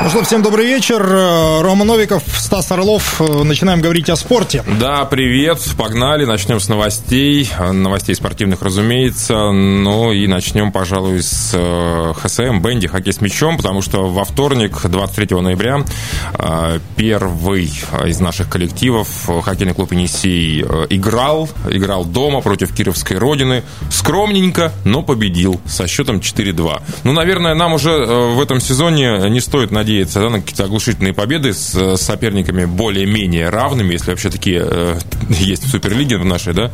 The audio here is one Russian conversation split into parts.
Ну что, всем добрый вечер. Рома Новиков, Стас Орлов. Начинаем говорить о спорте. Да, привет. Погнали. Начнем с новостей. Новостей спортивных, разумеется. Ну и начнем, пожалуй, с э, ХСМ, Бенди, хоккей с мячом, потому что во вторник, 23 ноября, э, первый из наших коллективов, хоккейный клуб «Енисей», э, играл. Играл дома против Кировской Родины. Скромненько, но победил со счетом 4-2. Ну, наверное, нам уже в этом сезоне не стоит надеяться надеяться да, на какие-то оглушительные победы с соперниками более-менее равными, если вообще такие э, есть в Суперлиге в нашей, да.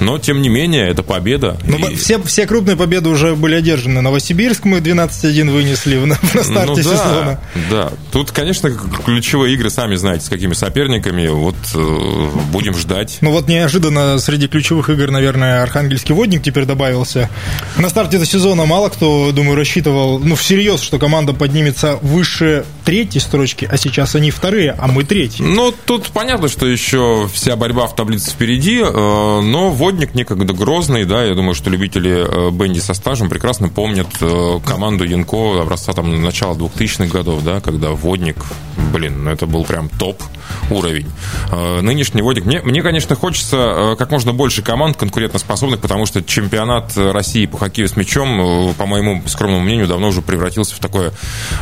Но, тем не менее, это победа. Ну, и... все, все крупные победы уже были одержаны. Новосибирск мы 12-1 вынесли на, на старте ну, да, сезона. Да, тут, конечно, ключевые игры, сами знаете, с какими соперниками. Вот э, будем ждать. Ну вот неожиданно среди ключевых игр, наверное, Архангельский водник теперь добавился. На старте этого сезона мало кто, думаю, рассчитывал, ну, всерьез, что команда поднимется выше третьей строчки, а сейчас они вторые, а мы третьи. Ну, тут понятно, что еще вся борьба в таблице впереди, э, но водник некогда грозный, да, я думаю, что любители э, Бенди со стажем прекрасно помнят э, команду Янко образца там начала 2000-х годов, да, когда водник, блин, ну это был прям топ уровень. Нынешний водник, мне, мне, конечно, хочется как можно больше команд конкурентоспособных, потому что чемпионат России по хоккею с мячом, по моему скромному мнению, давно уже превратился в такое,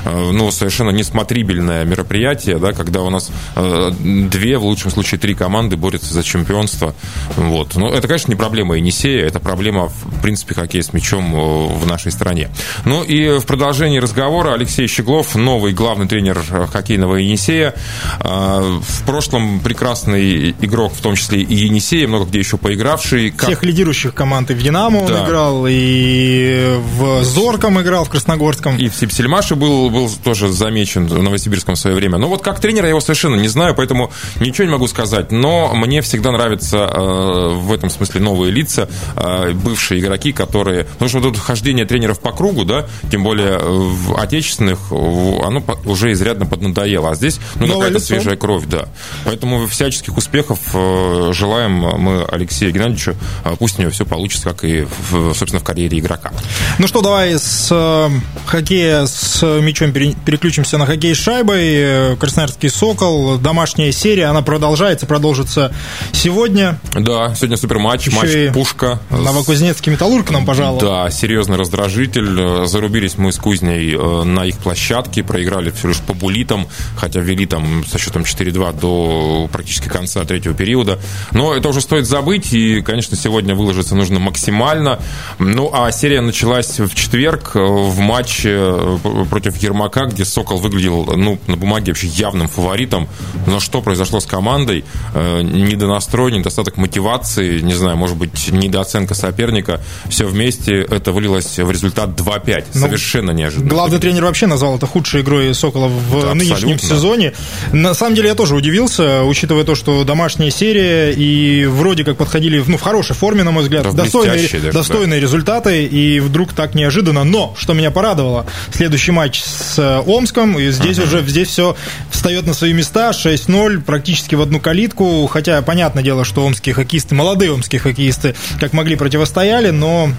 ну, совершенно несмотрибельное мероприятие, да, когда у нас э, две, в лучшем случае три команды борются за чемпионство. Вот. Но это, конечно, не проблема Енисея, это проблема, в принципе, хоккея с мячом э, в нашей стране. Ну и в продолжении разговора Алексей Щеглов, новый главный тренер э, хоккейного Енисея. В прошлом прекрасный игрок, в том числе и Енисея, много где еще поигравший. Как... Всех лидирующих команд и в «Динамо» да. он играл, и в «Зорком» играл, в «Красногорском». И в «Сипсельмаше» был, был тоже замечен в Новосибирском в свое время. Но вот как тренера я его совершенно не знаю, поэтому ничего не могу сказать. Но мне всегда нравятся э, в этом смысле новые лица, э, бывшие игроки, которые... Потому что вот это хождение тренеров по кругу, да, тем более в отечественных, оно уже изрядно поднадоело. А здесь ну, какая-то свежая кровь, да. Поэтому всяческих успехов э, желаем мы Алексею Геннадьевичу. Пусть у него все получится, как и, в, собственно, в карьере игрока. Ну что, давай с хоккея с мячом переключим переключимся на хоккей с шайбой. Красноярский «Сокол». Домашняя серия, она продолжается, продолжится сегодня. Да, сегодня суперматч, Еще матч «Пушка». Новокузнецкий «Металлург» нам пожаловал. Да, серьезный раздражитель. Зарубились мы с Кузней э, на их площадке, проиграли всего лишь по булитам, хотя ввели там со счетом 4-2 до практически конца третьего периода. Но это уже стоит забыть, и, конечно, сегодня выложиться нужно максимально. Ну, а серия началась в четверг э, в матче э, против Ермака, где «Сокол» выглядел, ну, на бумаге вообще явным фаворитом. Но что произошло с командой? Э, недонастрой, недостаток мотивации, не знаю, может быть, недооценка соперника. Все вместе это вылилось в результат 2-5. Ну, Совершенно неожиданно. Главный тренер вообще назвал это худшей игрой Сокола в да, нынешнем сезоне. На самом деле я тоже удивился, учитывая то, что домашняя серия и вроде как подходили ну, в хорошей форме, на мой взгляд, да, достойные, даже, достойные да. результаты, и вдруг так неожиданно. Но, что меня порадовало, следующий матч с э, Омском и здесь uh-huh. уже здесь все встает на свои места, 6-0, практически в одну калитку, хотя понятное дело, что омские хоккеисты, молодые омские хоккеисты, как могли, противостояли, но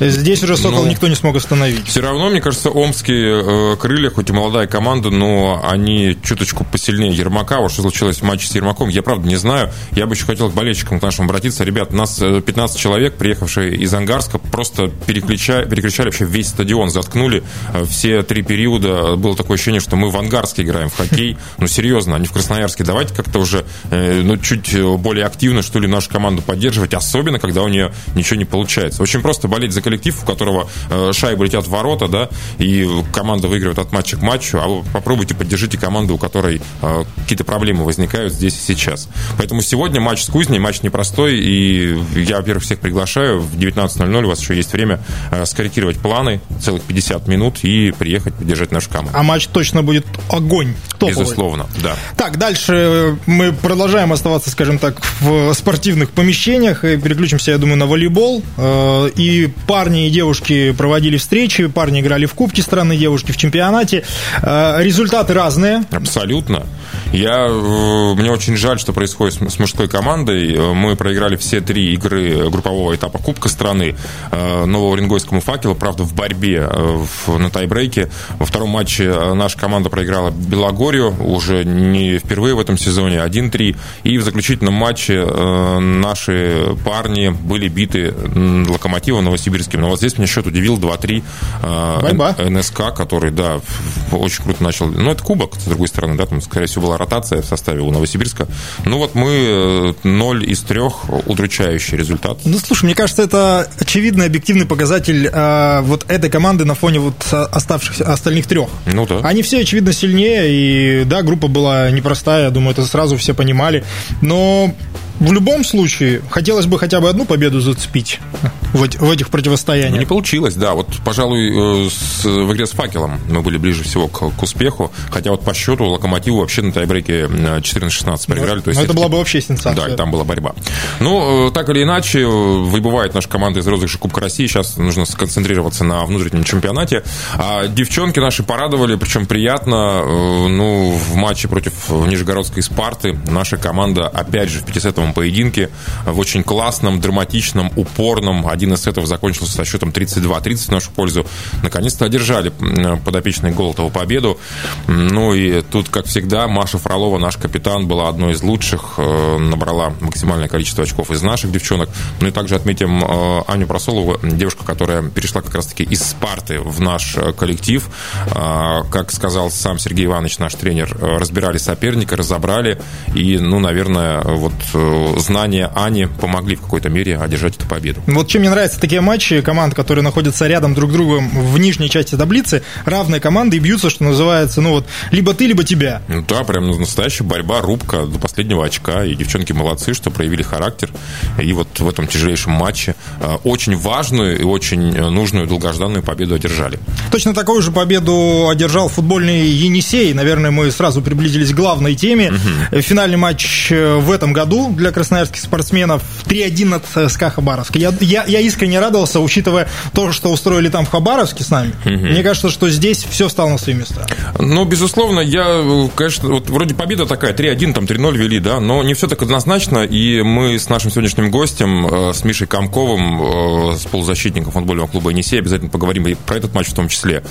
здесь уже Сокол ну, никто не смог остановить. Все равно, мне кажется, омские э, крылья, хоть и молодая команда, но они чуточку посильнее Ермака. Вот что случилось в матче с Ермаком, я правда не знаю. Я бы еще хотел к болельщикам к нашим обратиться. Ребят, нас 15 э, человек, приехавшие из Ангарска, просто переключали, переключали вообще весь стадион, заткнули э, все три периода. Было такое ощущение, что мы в Ангарске играем в хоккей. Ну, серьезно, а не в Красноярске. Давайте как-то уже э, ну, чуть более активно, что ли, нашу команду поддерживать, особенно, когда у нее ничего не получается. Очень просто болеть за коллектив, у которого шайбы летят в ворота, да, и команда выигрывает от матча к матчу, а вы попробуйте поддержите команду, у которой э, какие-то проблемы возникают здесь и сейчас. Поэтому сегодня матч с Кузней, матч непростой, и я, во-первых, всех приглашаю в 19.00, у вас еще есть время скорректировать планы, целых 50 минут, и приехать поддержать нашу команду. А матч точно будет огонь. Топовый. Безусловно, да. Так, дальше мы продолжаем оставаться, скажем так, в спортивных помещениях и переключимся, я думаю, на волейбол. Э, и парни и девушки проводили встречи, парни играли в Кубке страны, девушки в чемпионате. Э, результаты разные. Абсолютно. Я, э, мне очень жаль, что происходит с мужской командой. Мы проиграли все три игры группового этапа Кубка страны э, Нового Уренгойскому факелу, правда, в борьбе на тайбрейке. Во втором матче наша команда проиграла Белогорию, уже не впервые в этом сезоне, 1-3. И в заключительном матче наши парни были биты Локомотивом Новосибирским. Но вот здесь меня счет удивил 2-3. Борьба. НСК, который, да, очень круто начал. Ну, это кубок, с другой стороны, да, там, скорее всего, была ротация в составе у Новосибирска. Ну, вот мы 0 из 3, удручающий результат. Ну, слушай, мне кажется, это очевидный объективный показатель э, вот этой команды на фоне вот оставшихся остальных трех. Ну, да. Они все, очевидно, сильнее, и, да, группа была непростая, я думаю, это сразу все понимали, но в любом случае, хотелось бы хотя бы одну победу зацепить в, в этих противостояниях. Не получилось, да. Вот, пожалуй, э, с, в игре с факелом мы были ближе всего к, к успеху. Хотя вот по счету Локомотиву вообще на тайбрейке 14-16 проиграли. то есть это была бы вообще сенсация. Да, там была борьба. Ну, э, так или иначе, выбывает наша команда из розыгрыша Кубка России. Сейчас нужно сконцентрироваться на внутреннем чемпионате. А девчонки наши порадовали, причем приятно. Э, ну, в матче против Нижегородской Спарты наша команда, опять же, в 50 первом поединке в очень классном, драматичном, упорном. Один из сетов закончился со счетом 32-30 в нашу пользу. Наконец-то одержали подопечный Голотову победу. Ну и тут, как всегда, Маша Фролова, наш капитан, была одной из лучших, э, набрала максимальное количество очков из наших девчонок. Ну и также отметим э, Аню Просолову, девушка, которая перешла как раз-таки из Спарты в наш э, коллектив. Как сказал сам Сергей Иванович, наш тренер, разбирали соперника, разобрали. И, ну, наверное, вот знания Ани помогли в какой-то мере одержать эту победу. Вот чем мне нравятся такие матчи, команд, которые находятся рядом друг с другом в нижней части таблицы, равные команды и бьются, что называется, ну вот, либо ты, либо тебя. Ну да, прям настоящая борьба, рубка до последнего очка, и девчонки молодцы, что проявили характер, и вот в этом тяжелейшем матче э, очень важную и очень нужную долгожданную победу одержали. Точно такую же победу одержал футбольный Енисей, наверное, мы сразу приблизились к главной теме. Угу. Финальный матч э, в этом году для для красноярских спортсменов 3-1 над СКА Хабаровск. Я, я, я искренне радовался, учитывая то, что устроили там в Хабаровске с нами. Угу. Мне кажется, что здесь все стало на свои места. Ну, безусловно, я, конечно, вот вроде победа такая, 3-1, там 3-0 вели, да, но не все так однозначно, и мы с нашим сегодняшним гостем, э, с Мишей Комковым, э, с полузащитником футбольного клуба «Енисей», обязательно поговорим и про этот матч в том числе.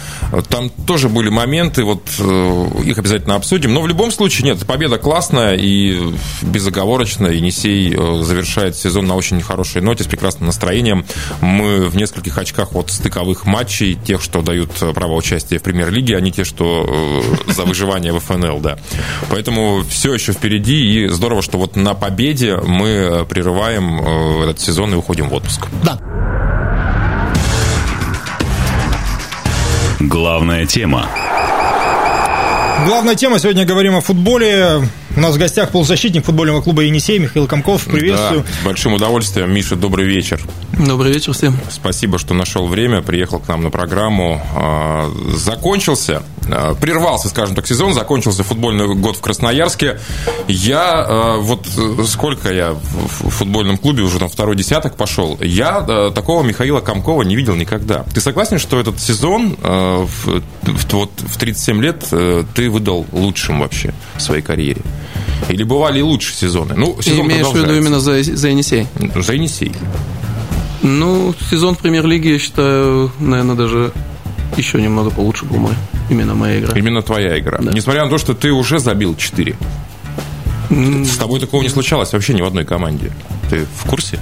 Там тоже были моменты, вот э, их обязательно обсудим, но в любом случае, нет, победа классная и безоговорочная, Енисей э, завершает сезон на очень хорошей ноте, с прекрасным настроением. Мы в нескольких очках от стыковых матчей, тех, что дают э, право участия в премьер-лиге, а не те, что э, за выживание в ФНЛ, да. Поэтому все еще впереди, и здорово, что вот на победе мы прерываем этот сезон и уходим в отпуск. Да. Главная тема. Главная тема. Сегодня говорим о футболе. У нас в гостях полузащитник футбольного клуба «Енисей» Михаил Комков. Приветствую. Да, с большим удовольствием. Миша, добрый вечер. Добрый вечер всем. Спасибо, что нашел время, приехал к нам на программу. А, закончился, а, прервался, скажем так, сезон, закончился футбольный год в Красноярске. Я, а, вот сколько я в футбольном клубе, уже там второй десяток пошел, я такого Михаила Комкова не видел никогда. Ты согласен, что этот сезон в, вот, в 37 лет э, ты выдал лучшим вообще в своей карьере? Или бывали и лучше сезоны? Ну, сезон Ты имеешь в виду именно за, за Енисей? За Енисей. Ну, сезон в премьер-лиге, я считаю, наверное, даже еще немного получше был мой. Именно моя игра. Именно твоя игра. Да. Несмотря на то, что ты уже забил 4. С тобой такого не случалось вообще ни в одной команде. Ты в курсе?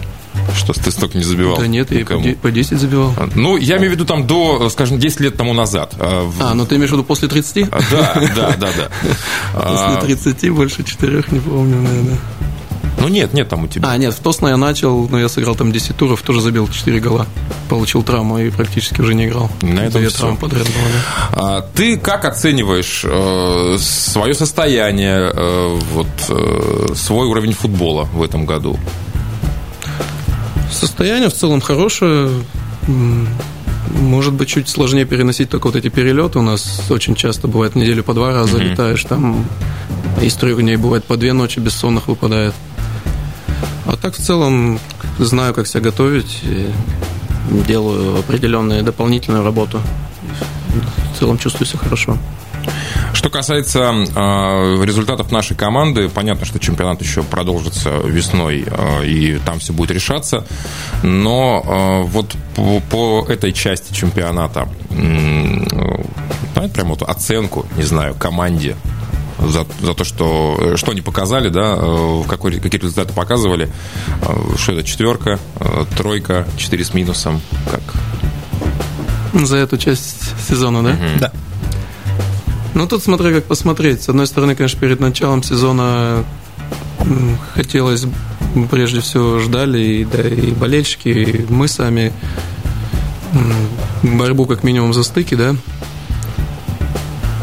Что ты столько не забивал? Да нет, никому. я по 10 забивал. А, ну, я имею в виду там до, скажем, 10 лет тому назад. А, а ну ты имеешь в виду после 30? А, да, да, да, да. После 30 больше 4 не помню, наверное. Ну нет, нет там у тебя. А, нет, в Тосно я начал, но я сыграл там 10 туров, тоже забил 4 гола. Получил травму и практически уже не играл. На этом Две травмы подряд было, да. а, Ты как оцениваешь э, свое состояние, э, вот, э, свой уровень футбола в этом году? Состояние в целом хорошее. Может быть, чуть сложнее переносить только вот эти перелеты. У нас очень часто бывает неделю по два раза mm-hmm. летаешь. Там из трех дней бывает по две ночи бессонных выпадает. А так в целом знаю, как себя готовить. делаю определенную дополнительную работу. В целом чувствую себя хорошо. Что касается э, результатов нашей команды, понятно, что чемпионат еще продолжится весной, э, и там все будет решаться. Но э, вот по, по этой части чемпионата, э, прям вот оценку, не знаю, команде за, за то, что, что они показали, да, какой, какие результаты показывали. Что это, четверка, тройка, четыре с минусом, как? За эту часть сезона, да? Угу. Да. Ну, тут смотря как посмотреть. С одной стороны, конечно, перед началом сезона хотелось, прежде всего, ждали и, да, и болельщики, и мы сами борьбу как минимум за стыки, да.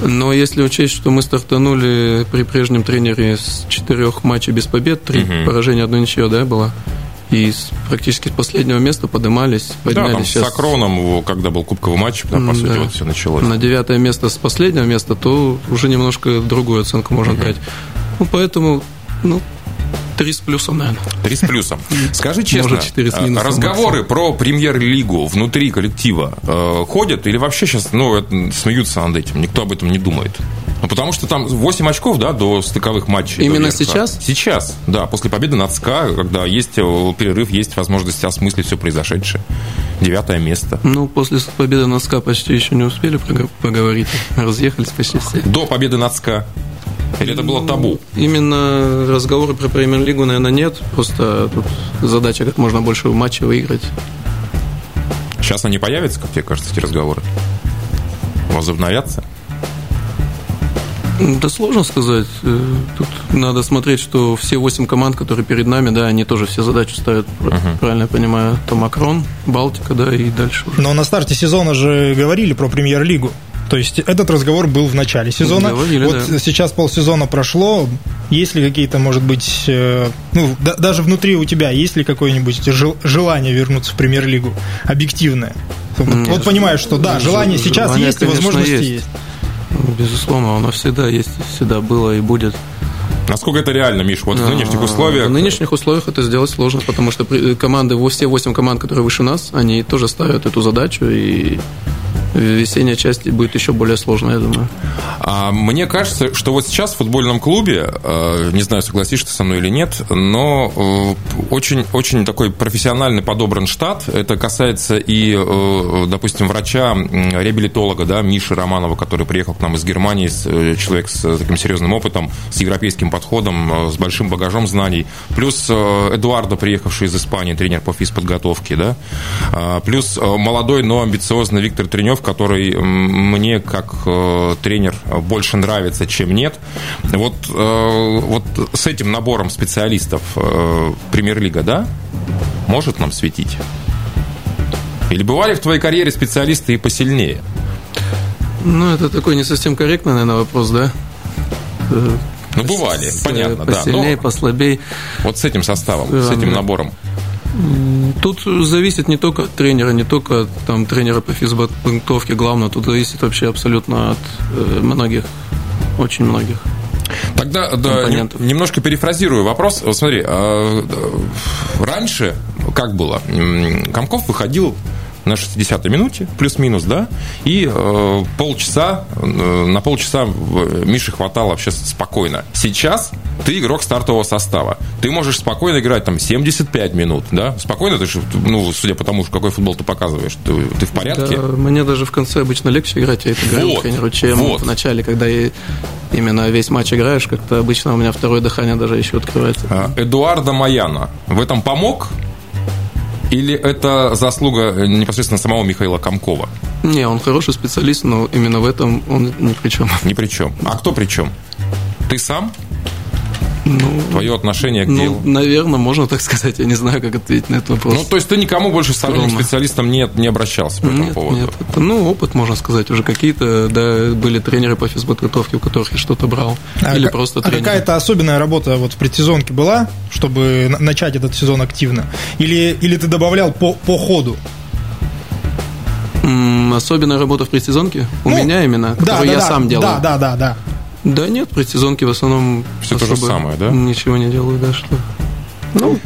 Но если учесть, что мы стартанули при прежнем тренере с четырех матчей без побед, три угу. поражения, одно ничье, да, было, и с, практически с последнего места поднимались, поднялись. Да, там сейчас... с Акроном, когда был кубковый матч, там, по сути, да. вот все началось. На девятое место с последнего места, то уже немножко другую оценку можно угу. дать. Ну, поэтому, ну, Три с плюсом, наверное. Три с плюсом. Скажи честно, Может, минусом, разговоры про премьер-лигу внутри коллектива э, ходят или вообще сейчас ну, смеются над этим? Никто об этом не думает. Ну, потому что там 8 очков, да, до стыковых матчей. Именно сейчас? Сейчас, да, после победы над СКА, когда есть э, перерыв, есть возможность осмыслить все произошедшее. Девятое место. Ну, после победы над СКА почти еще не успели поговорить. Разъехались почти все. До победы над СКА. Или это было табу? Именно разговоры про премьер-лигу, наверное, нет. Просто тут задача как можно больше матчей выиграть. Сейчас они появятся, как тебе кажется, эти разговоры? Возобновятся? Да сложно сказать. Э, тут надо смотреть, что все восемь команд, которые перед нами, да, они тоже все задачи ставят, uh-huh. правильно я понимаю, то Макрон, Балтика, да, и дальше уже. Но на старте сезона же говорили про премьер-лигу. То есть этот разговор был в начале сезона. Говорили, вот да. сейчас полсезона прошло. Есть ли какие-то, может быть, э, ну, да, даже внутри у тебя есть ли какое-нибудь желание вернуться в премьер-лигу? Объективное. Нет, вот понимаешь, что да, желание сейчас желание, есть и возможности есть. есть. Безусловно, оно всегда есть, всегда было и будет. Насколько это реально, Миш, вот в нынешних а, условиях? В нынешних условиях это сделать сложно, потому что команды, все восемь команд, которые выше нас, они тоже ставят эту задачу, и весенняя часть будет еще более сложная, я думаю. А, мне кажется, что вот сейчас в футбольном клубе, э, не знаю, согласишься со мной или нет, но очень-очень э, такой профессиональный подобран штат. Это касается и, э, допустим, врача, реабилитолога, да, Миши Романова, который приехал к нам из Германии, человек с таким серьезным опытом, с европейским подходом, с большим багажом знаний. Плюс Эдуардо, приехавший из Испании, тренер по физподготовке, да. А, плюс молодой, но амбициозный Виктор Тренев, который мне как э, тренер больше нравится, чем нет. Вот, э, вот с этим набором специалистов э, премьер-лига, да, может нам светить? Или бывали в твоей карьере специалисты и посильнее? Ну, это такой не совсем корректный, наверное, вопрос, да? Ну, бывали, с, понятно, посильнее, да. Посильнее, послабее. Вот с этим составом, с этим набором. Тут зависит не только от тренера, не только от там, тренера по физподготовке, главное, тут зависит вообще абсолютно от э, многих, очень многих. Тогда да, немножко перефразирую вопрос. Вот смотри, а, раньше как было? Комков выходил на 60-й минуте, плюс-минус, да, и э, полчаса, э, на полчаса Мише хватало вообще спокойно. Сейчас ты игрок стартового состава. Ты можешь спокойно играть там 75 минут, да, спокойно, ты же, ну, судя по тому, какой футбол ты показываешь, ты, ты в порядке? Да, мне даже в конце обычно легче играть, я это вот, тренеру, чем вот. в начале, когда я именно весь матч играешь, как-то обычно у меня второе дыхание даже еще открывается. А, Эдуарда Маяна в этом помог или это заслуга э, непосредственно самого Михаила Комкова? Не, он хороший специалист, но именно в этом он ни при чем. Ни при чем. А кто при чем? Ты сам? Ну, Твое отношение к ну, делу? Наверное, можно так сказать. Я не знаю, как ответить на этот вопрос. Ну, то есть ты никому больше сторонним специалистам не, не обращался по этому нет, поводу? Нет, это, ну, опыт, можно сказать. Уже какие-то, да, были тренеры по физподготовке, у которых я что-то брал. А Или просто а какая-то особенная работа вот в предсезонке была, чтобы начать этот сезон активно? Или, или ты добавлял по, по ходу? Особенная работа в предсезонке? У ну, меня именно, которую да, я да, сам делал. Да, да, да, да. Да нет, предсезонки в основном все то же самое, да? Ничего не делаю, да, что. Ну,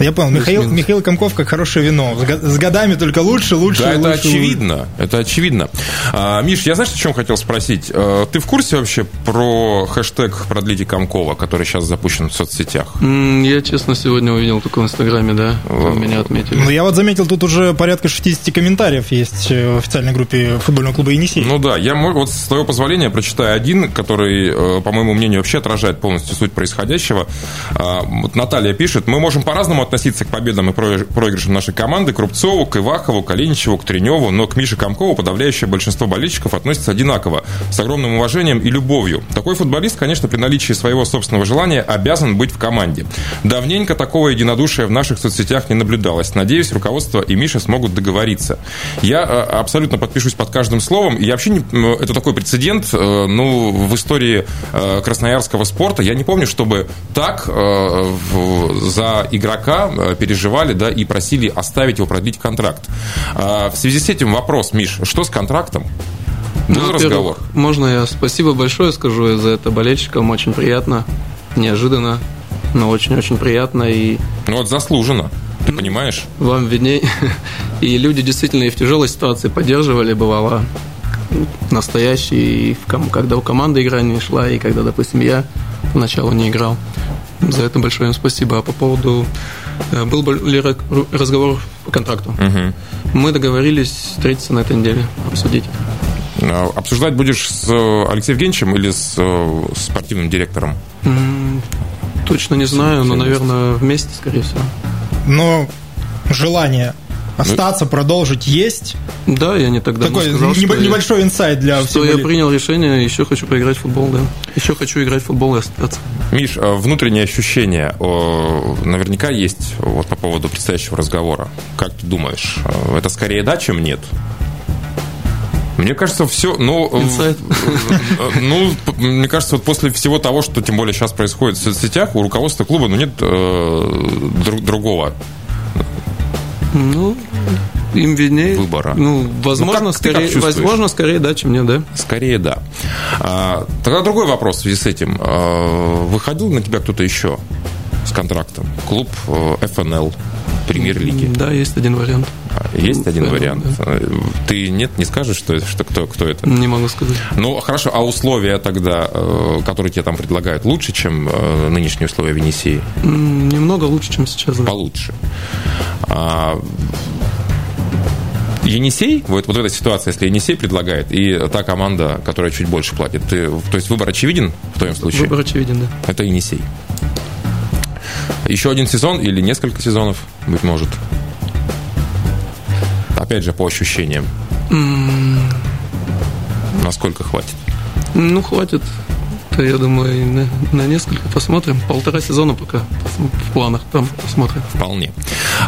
Я понял. Михаил, Михаил Комков как хорошее вино. С годами только лучше, лучше, да, лучше. это очевидно. Это очевидно. А, Миш, я знаешь, о чем хотел спросить? А, ты в курсе вообще про хэштег «Продлите Комкова», который сейчас запущен в соцсетях? Я, честно, сегодня увидел только в Инстаграме, да, меня отметили. Ну, я вот заметил, тут уже порядка 60 комментариев есть в официальной группе футбольного клуба «Енисей». Ну да, я вот с твоего позволения прочитаю один, который, э, по моему мнению, вообще отражает полностью суть происходящего. А, вот Наталья пишет, мы можем по-разному относиться к победам и проигрышам нашей команды, к Рубцову, к Ивахову, к Треневу, но к Мише Комкову подавляющее большинство болельщиков относится одинаково, с огромным уважением и любовью. Такой футболист, конечно, при наличии своего собственного желания обязан быть в команде. Давненько такого единодушия в наших соцсетях не наблюдалось. Надеюсь, руководство и Миша смогут договориться. Я э, абсолютно подпишусь под каждым словом. Я вообще не, это такой прецедент, э, ну, в истории э, красноярского спорта. Я не помню, чтобы так за игрока переживали, да, и просили оставить его продлить контракт. В связи с этим вопрос, Миш, что с контрактом? Был ну, разговор? Можно я спасибо большое скажу за это болельщикам. Очень приятно, неожиданно, но очень-очень приятно. И... Ну вот заслуженно. Ты понимаешь? Вам видней. И люди действительно и в тяжелой ситуации поддерживали, бывало настоящий, когда у команды игра не шла, и когда, допустим, я поначалу не играл. За это большое им спасибо. А по поводу... Э, был ли разговор по контракту? Угу. Мы договорились встретиться на этой неделе, обсудить. А, обсуждать будешь с э, Алексеем Евгеньевичем или с э, спортивным директором? Точно не знаю, но, наверное, вместе, скорее всего. Но желание остаться, продолжить есть. Да, я не тогда Такой сказал, небольшой я, инсайт для что я принял решение, еще хочу поиграть в футбол, да. Еще хочу играть в футбол и остаться. Миш, а внутреннее ощущение наверняка есть вот по поводу предстоящего разговора. Как ты думаешь, э, это скорее да, чем нет? Мне кажется, все, ну, э, э, ну, мне кажется, вот после всего того, что тем более сейчас происходит в соцсетях, у руководства клуба, ну, нет э, другого ну, им виднее. Выбора. Ну, возможно, ну, как, скорее, возможно, скорее да, чем нет, да. Скорее да. А, тогда другой вопрос в связи с этим. А, выходил на тебя кто-то еще с контрактом? Клуб ФНЛ, премьер-лиги? Да, есть один вариант. Есть один да, вариант. Да. Ты нет, не скажешь, что, что кто, кто это? Не могу сказать. Ну, хорошо, а условия тогда, э, которые тебе там предлагают, лучше, чем э, нынешние условия Венесии? Немного лучше, чем сейчас. Да. Получше. А, Енисей, вот, вот эта ситуация, если Енисей предлагает, и та команда, которая чуть больше платит, ты, то есть выбор очевиден в твоем случае? Выбор очевиден, да. Это Енисей. Еще один сезон или несколько сезонов, быть может? Опять же, по ощущениям. Mm. Насколько хватит? Ну, хватит. То, я думаю, на, на несколько посмотрим. Полтора сезона пока в планах. Там посмотрим. Вполне.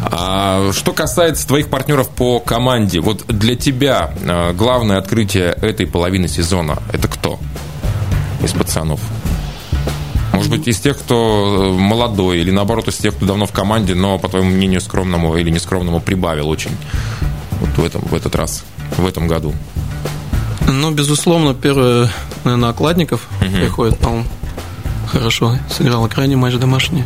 А, что касается твоих партнеров по команде, вот для тебя а, главное открытие этой половины сезона это кто из пацанов? Может быть, из тех, кто э, молодой, или наоборот, из тех, кто давно в команде, но, по твоему мнению, скромному или нескромному прибавил очень вот в, этом, в этот раз, в этом году? Ну, безусловно, первое, наверное, Окладников угу. приходит, по-моему, хорошо сыграл крайний матч домашний.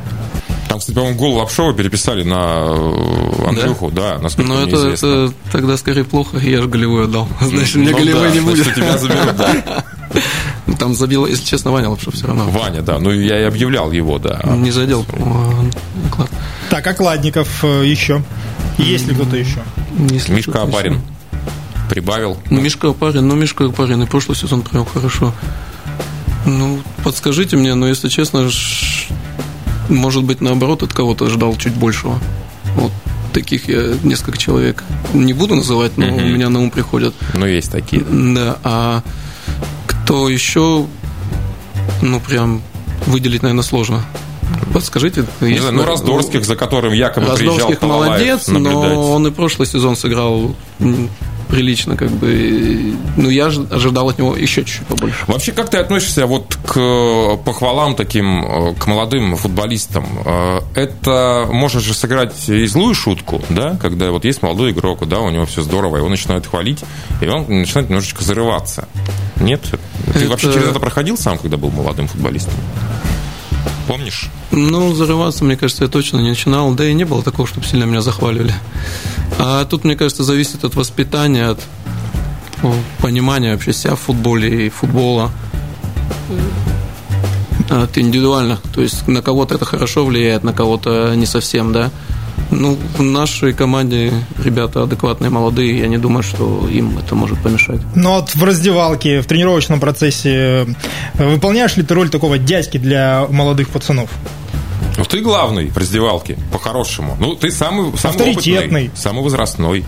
Там, кстати, по-моему, гол Лапшова переписали на э, Андрюху, да, да насколько Но это, это тогда скорее плохо, я же голевой отдал. Значит, мне ну, голевой да, не будет. тебя заберут, да. Там забил, если честно, Ваня Лапшов все равно. Ваня, да. Ну, я и объявлял его, да. Не задел, Так, Окладников э, еще. Есть ли кто-то еще? Если Мишка Апарин прибавил. Ну, Мишка Апарин, ну, Мишка Апарин и прошлый сезон провел хорошо. Ну, подскажите мне, но если честно, может быть, наоборот, от кого-то ждал чуть большего. Вот таких я несколько человек не буду называть, но угу. у меня на ум приходят. Ну, есть такие. Да, а кто еще, ну, прям выделить, наверное, сложно. Подскажите. Не знаю, ну, Раздорских, за которым якобы Раздорских приезжал молодец, но он и прошлый сезон сыграл прилично, как бы. Ну, я ожидал от него еще чуть-чуть побольше. Вообще, как ты относишься вот к похвалам таким, э, к молодым футболистам? Э, это может же сыграть и злую шутку, да, когда вот есть молодой игрок, да, у него все здорово, его начинают хвалить, и он начинает немножечко зарываться. Нет? Ты это... вообще через это проходил сам, когда был молодым футболистом? Помнишь? Ну, зарываться, мне кажется, я точно не начинал. Да и не было такого, чтобы сильно меня захваливали. А тут, мне кажется, зависит от воспитания, от понимания вообще себя в футболе и футбола. От индивидуально. То есть на кого-то это хорошо влияет, на кого-то не совсем, да. Ну, в нашей команде ребята адекватные, молодые, я не думаю, что им это может помешать. Ну, вот в раздевалке, в тренировочном процессе э, выполняешь ли ты роль такого дядьки для молодых пацанов? Ну, ты главный в раздевалке, по-хорошему. Ну, ты самый, самый Авторитетный. Опытный, самый возрастной.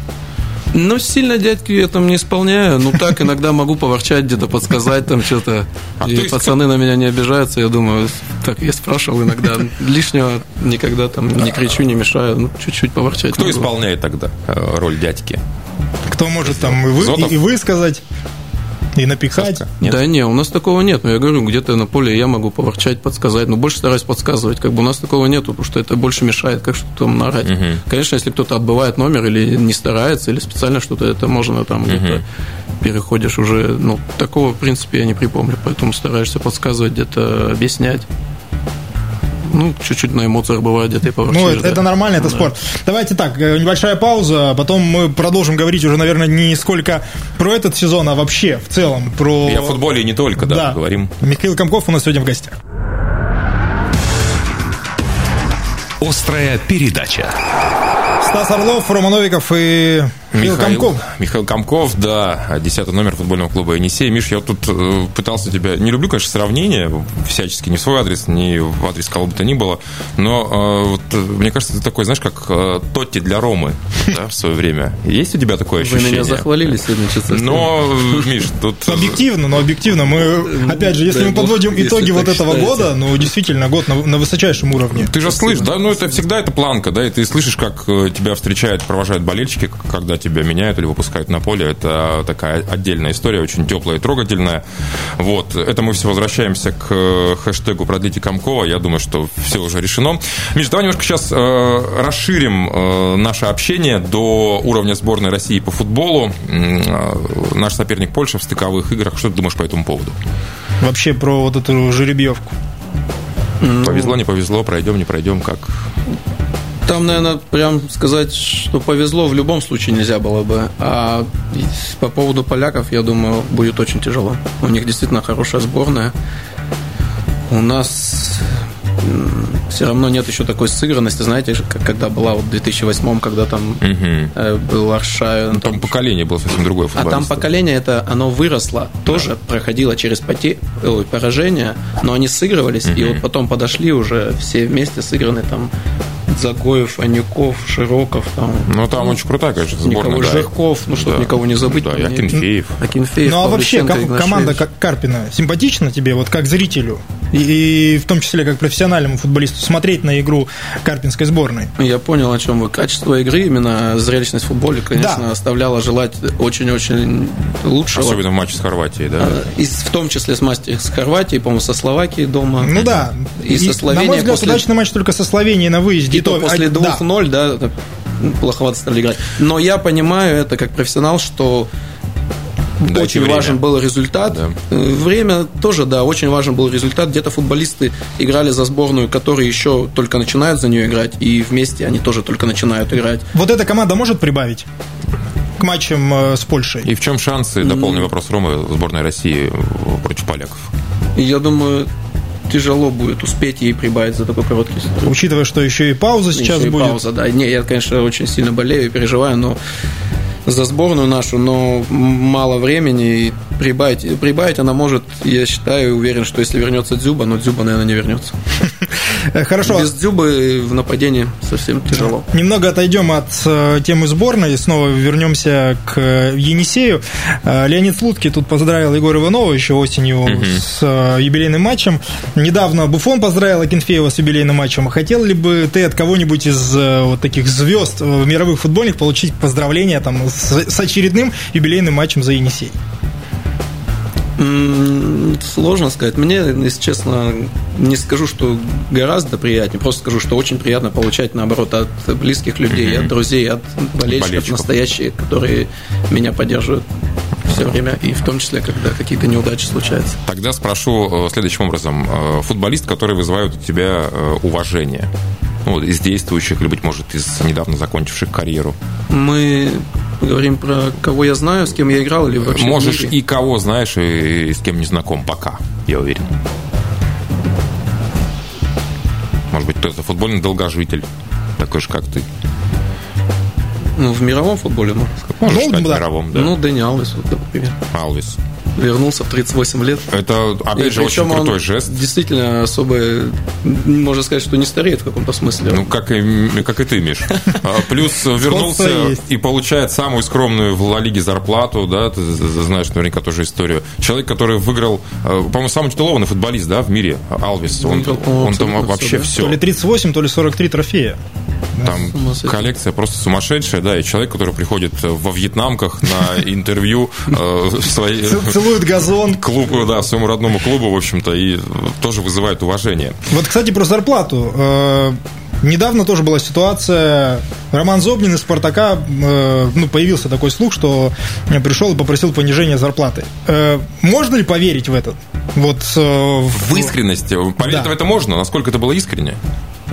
Ну, сильно дядьки я там не исполняю. Ну, так иногда могу поворчать, где-то подсказать там что-то. А и пацаны на меня не обижаются. Я думаю, так я спрашивал иногда. Лишнего никогда там не кричу, не мешаю. Ну, чуть-чуть поворчать. Кто могу. исполняет тогда э, роль дядьки? Кто может там и вы, и, и вы сказать? И напихать? Нет. Да не, у нас такого нет. Но я говорю, где-то на поле я могу поворчать, подсказать. Но больше стараюсь подсказывать. Как бы у нас такого нет, потому что это больше мешает, как что-то там нарать. Угу. Конечно, если кто-то отбывает номер или не старается, или специально что-то, это можно там угу. где-то переходишь уже. Ну, такого, в принципе, я не припомню. Поэтому стараешься подсказывать, где-то объяснять. Ну, чуть-чуть на эмоциях бывает где-то и Ну, это, да. это нормально, это да. спорт. Давайте так, э, небольшая пауза, потом мы продолжим говорить уже, наверное, не сколько про этот сезон, а вообще в целом про... Я о футболе не только, да, да. говорим. Михаил Комков у нас сегодня в гостях. Острая передача. Стас Орлов, Рома Новиков и Михаил, Михаил Комков. Михаил Комков, да, 10 номер футбольного клуба «Енисей». Миш, я тут э, пытался тебя... Не люблю, конечно, сравнения всячески, не в свой адрес, не в адрес кого бы то ни было, но э, вот, мне кажется, ты такой, знаешь, как э, Тотти для Ромы да, в свое время. Есть у тебя такое ощущение? Вы меня захвалили сегодня, честно. Но, Миш, тут... Объективно, но объективно. Мы, опять же, если мы подводим итоги вот этого года, ну, действительно, год на высочайшем уровне. Ты же слышишь, да, ну, это всегда это планка, да, и ты слышишь, как тебя встречают, провожают болельщики, когда тебя меняют или выпускают на поле. Это такая отдельная история, очень теплая и трогательная. Вот. Это мы все возвращаемся к э, хэштегу «Продлите Комкова». Я думаю, что все уже решено. Миш, давай немножко сейчас э, расширим э, наше общение до уровня сборной России по футболу. Э, наш соперник Польша в стыковых играх. Что ты думаешь по этому поводу? Вообще про вот эту жеребьевку. Повезло, не повезло, пройдем, не пройдем, как там, наверное, прям сказать, что повезло в любом случае нельзя было бы. А по поводу поляков, я думаю, будет очень тяжело. У них действительно хорошая сборная. У нас все равно нет еще такой сыгранности, знаете, как когда была вот в 2008 когда там угу. был Аршай. Ну, там, там поколение было совсем другое А там поколение, это оно выросло, тоже да. проходило через поте... Ой, поражение, но они сыгрывались, угу. и вот потом подошли уже все вместе сыграны там Загоев, Анюков, Широков. Там, ну, там ну, очень крутая, конечно, сборная. Никого, да. Жирков, ну, чтобы да. никого не забыть. Да, Акинфеев. Акинфеев, Ну, а вообще, ком- команда Карпина симпатична тебе, вот как зрителю? И, и в том числе как профессиональному футболисту смотреть на игру Карпинской сборной? Я понял, о чем вы. Качество игры, именно зрелищность в футболе, конечно, да. оставляло желать очень-очень лучшего. Особенно в матче с Хорватией, да? А, и в том числе с, матчем с Хорватией, по-моему, со Словакией дома. Ну да. И, и со Словенией. На мой взгляд, после... удачный матч только со Словенией на выезде. И то, после 2-0, да, да плоховато стали играть. Но я понимаю это как профессионал, что да, очень время. важен был результат. Да. Время тоже, да, очень важен был результат. Где-то футболисты играли за сборную, которые еще только начинают за нее играть, и вместе они тоже только начинают играть. Вот эта команда может прибавить? к матчам э, с Польшей. И в чем шансы, дополню вопрос Ромы, сборной России против поляков? Я думаю, тяжело будет успеть ей прибавить за такой короткий срок. Учитывая, что еще и пауза сейчас еще будет. И пауза, да. Не, я, конечно, очень сильно болею и переживаю, но за сборную нашу, но мало времени. И прибавить, прибавить она может, я считаю, уверен, что если вернется Дзюба, но Дзюба, наверное, не вернется. Хорошо. Без Дзюбы в нападении совсем тяжело. Немного отойдем от э, темы сборной и снова вернемся к э, Енисею. Э, Леонид Слуцкий тут поздравил Егора Иванова еще осенью угу. с юбилейным матчем. Недавно Буфон поздравил Акинфеева с юбилейным матчем. Хотел ли бы ты от кого-нибудь из вот таких звезд мировых футбольных получить поздравления там, с, с очередным юбилейным матчем за Енисей? Сложно сказать. Мне, если честно, не скажу, что гораздо приятнее, просто скажу, что очень приятно получать, наоборот, от близких людей, mm-hmm. от друзей, от болельщиков, болельщиков настоящих, которые меня поддерживают все время, и в том числе, когда какие-то неудачи случаются. Тогда спрошу э, следующим образом. Э, футболист, который вызывает у тебя э, уважение, ну, из действующих, или, быть может, из недавно закончивших карьеру? Мы говорим про кого я знаю, с кем я играл, или вообще Можешь и кого знаешь, и с кем не знаком пока, я уверен. Может быть, кто-то футбольный долгожитель, такой же, как ты. Ну, в мировом футболе, можно сказать. Можно ну, сказать, да. мировом, да. Ну, Дэнни Алвис, вот, например. Алвис вернулся в 38 лет. Это, опять и же, очень крутой жест. Действительно, особо, можно сказать, что не стареет в каком-то смысле. Ну, как и, как и ты, Миш. А, плюс вернулся и получает самую скромную в Ла Лиге зарплату, да, ты знаешь наверняка тоже историю. Человек, который выиграл, э, по-моему, самый титулованный футболист, да, в мире, Алвис. Он, он там вообще все. То ли 38, то ли 43 трофея. Там коллекция просто сумасшедшая, да, и человек, который приходит во вьетнамках на интервью э, своей целует газон. Клубу, да, своему родному клубу, в общем-то, и тоже вызывает уважение. Вот, кстати, про зарплату. Э, недавно тоже была ситуация. Роман Зобнин из «Спартака», э, ну, появился такой слух, что пришел и попросил понижения зарплаты. Э, можно ли поверить в это? Вот, в искренности. Поверить да. в это можно. Насколько это было искренне?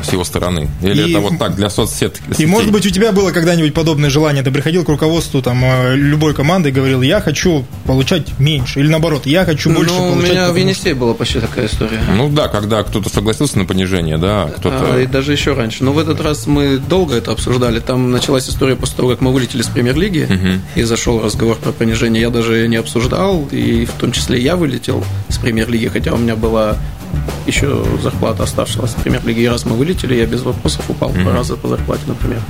С его стороны? Или и, это вот так для соцсетки? И, может быть, у тебя было когда-нибудь подобное желание? Ты приходил к руководству там, э, любой команды и говорил, я хочу получать меньше. Или наоборот, я хочу больше ну, получать. У меня в Енисее была почти такая история. Ну да, когда кто-то согласился на понижение, да, кто-то... А, и даже еще раньше. Но в этот раз мы долго это обсуждали. Там началась история после того, как мы вылетели с премьер-лиги, угу. и зашел разговор про понижение. Я даже не обсуждал, и в том числе я вылетел с премьер-лиги, хотя у меня была еще зарплата оставшегося в премьер-лиге. И раз мы вылетели, я без вопросов упал mm-hmm. два раза по зарплате, например.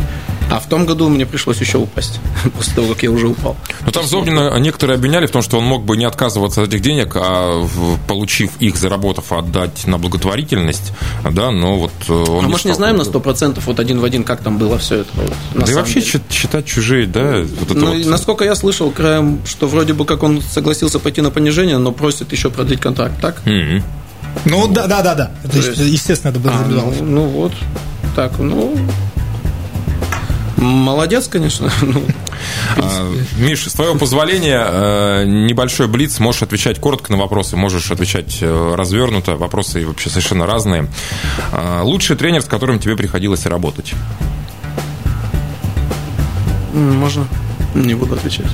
А в том году мне пришлось еще упасть, после того, как я уже упал. Но там Зобнина некоторые обвиняли в том, что он мог бы не отказываться от этих денег, а получив их, заработав, отдать на благотворительность, да, но вот э, он А мы же не знаем на сто процентов вот один в один, как там было все это. Вот, да и вообще деле. читать чужие, да? Вот ну, вот... насколько я слышал краем, что вроде бы как он согласился пойти на понижение, но просит еще продлить контракт, так? Mm-hmm. Ну да, да, да, да. Это, есть, естественно, это было а, ну, ну вот, так, ну, Молодец, конечно. Ну, а, Миш, с твоего позволения, э, небольшой блиц, можешь отвечать коротко на вопросы, можешь отвечать э, развернуто, вопросы вообще совершенно разные. А, лучший тренер, с которым тебе приходилось работать? Можно, не буду отвечать.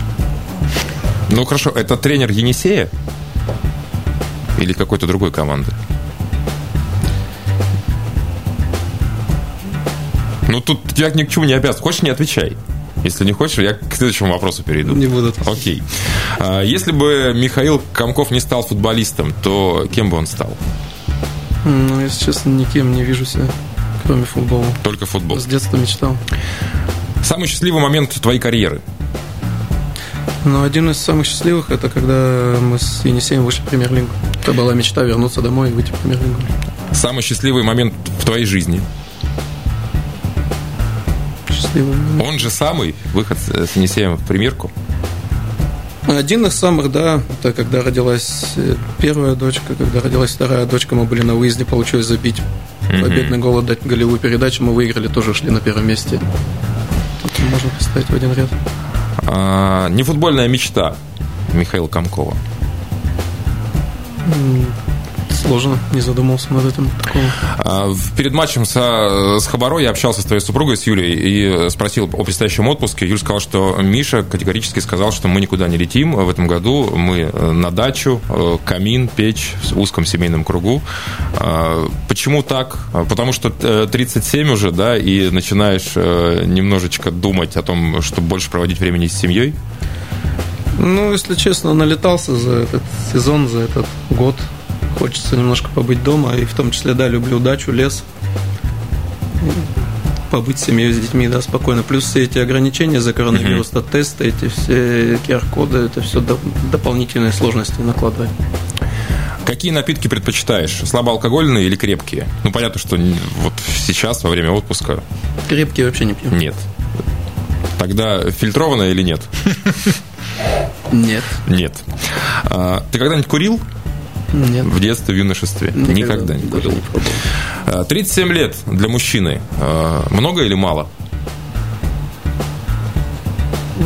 Ну хорошо, это тренер Енисея? Или какой-то другой команды? Ну, тут тебя ни к чему не обязан. Хочешь, не отвечай. Если не хочешь, я к следующему вопросу перейду. Не буду. Окей. А, если бы Михаил Комков не стал футболистом, то кем бы он стал? Ну, если честно, никем не вижу себя, кроме футбола. Только футбол. С детства мечтал. Самый счастливый момент твоей карьеры? Ну, один из самых счастливых это когда мы с Енисеем вышли в премьер-лигу. Это была мечта вернуться домой и выйти в премьер-лигу. Самый счастливый момент в твоей жизни? Счастливый момент. Он же самый выход с Енисеем в премьерку? Один из самых, да, это когда родилась э, первая дочка, когда родилась вторая дочка, мы были на выезде, получилось забить победный гол, отдать голевую передачу, мы выиграли, тоже шли на первом месте. Тут можно поставить в один ряд. А, не футбольная мечта Михаила Комкова? Сложно, не задумался над этим. А, перед матчем со, с Хабарой я общался с твоей супругой, с Юлей, и спросил о предстоящем отпуске. Юля сказала, что Миша категорически сказал, что мы никуда не летим в этом году. Мы э, на дачу, э, камин, печь в узком семейном кругу. А, почему так? Потому что 37 э, уже, да, и начинаешь немножечко думать о том, чтобы больше проводить времени с семьей? Ну, если честно, налетался за этот сезон, за этот год хочется немножко побыть дома, и в том числе, да, люблю дачу, лес, побыть с семьей, с детьми, да, спокойно. Плюс все эти ограничения за коронавирус, mm-hmm. тесты, эти все QR-коды, это все дополнительные сложности накладывает. Какие напитки предпочитаешь? Слабоалкогольные или крепкие? Ну, понятно, что вот сейчас, во время отпуска... Крепкие вообще не пью. Нет. Тогда фильтрованное или нет? Нет. Нет. А, ты когда-нибудь курил? Нет. В детстве, в юношестве? Никогда, Никогда не курил. Не пробовал. 37 лет для мужчины. А, много или мало?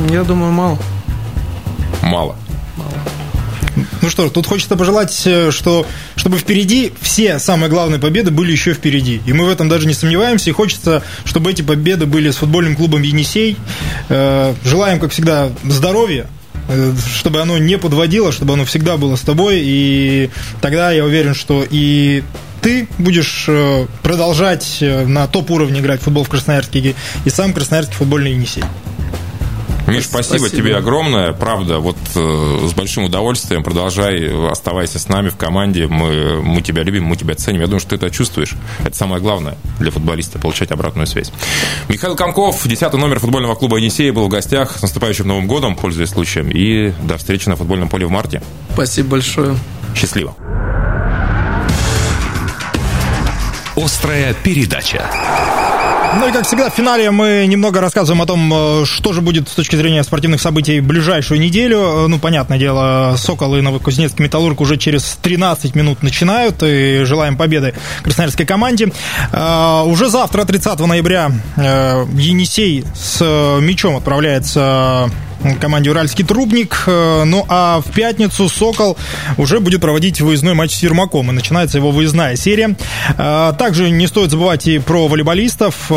Я думаю, мало. Мало. Ну что, тут хочется пожелать, э, что, чтобы впереди все самые главные победы были еще впереди. И мы в этом даже не сомневаемся. И хочется, чтобы эти победы были с футбольным клубом «Енисей». Э, желаем, как всегда, здоровья, чтобы оно не подводило, чтобы оно всегда было с тобой. И тогда я уверен, что и ты будешь продолжать на топ-уровне играть в футбол в Красноярске и сам Красноярский футбольный Енисей. Миш, спасибо, спасибо тебе огромное. Правда, вот э, с большим удовольствием продолжай, оставайся с нами в команде. Мы, мы тебя любим, мы тебя ценим. Я думаю, что ты это чувствуешь. Это самое главное для футболиста, получать обратную связь. Михаил Комков, 10 номер футбольного клуба «Енисея» был в гостях. С наступающим Новым годом, пользуясь случаем. И до встречи на футбольном поле в марте. Спасибо большое. Счастливо. Острая передача. Ну и, как всегда, в финале мы немного рассказываем о том, э, что же будет с точки зрения спортивных событий в ближайшую неделю. Э, ну, понятное дело, Сокол и Новокузнецкий Металлург уже через 13 минут начинают, и желаем победы красноярской команде. Э, уже завтра, 30 ноября, Енисей с мячом отправляется команде «Уральский трубник». Ну, а в пятницу «Сокол» уже будет проводить выездной матч с Ермаком, и начинается его выездная серия. Также не стоит забывать и про волейболистов.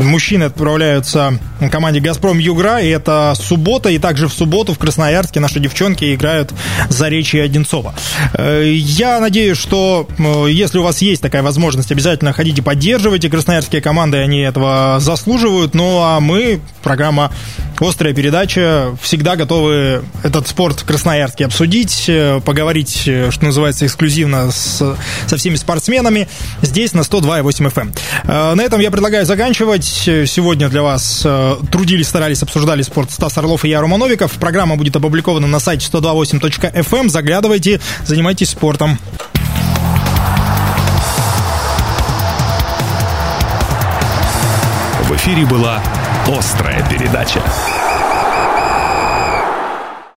Мужчины отправляются в команде «Газпром Югра», и это суббота, и также в субботу в Красноярске наши девчонки играют за Речи Одинцова. Э, я надеюсь, что э, если у вас есть такая возможность, обязательно ходите, поддерживайте красноярские команды, они этого заслуживают. Ну, а мы, программа «Острая передача», всегда готовы этот спорт красноярский обсудить, э, поговорить, что называется, эксклюзивно с, со всеми спортсменами здесь на 102,8 FM. На этом я предлагаю заканчивать. Сегодня для вас э, трудились, старались, обсуждали спорт Стас Орлов и я, Роман. Программа будет опубликована на сайте 128.fm. Эм. Заглядывайте, занимайтесь спортом. В эфире была «Острая передача».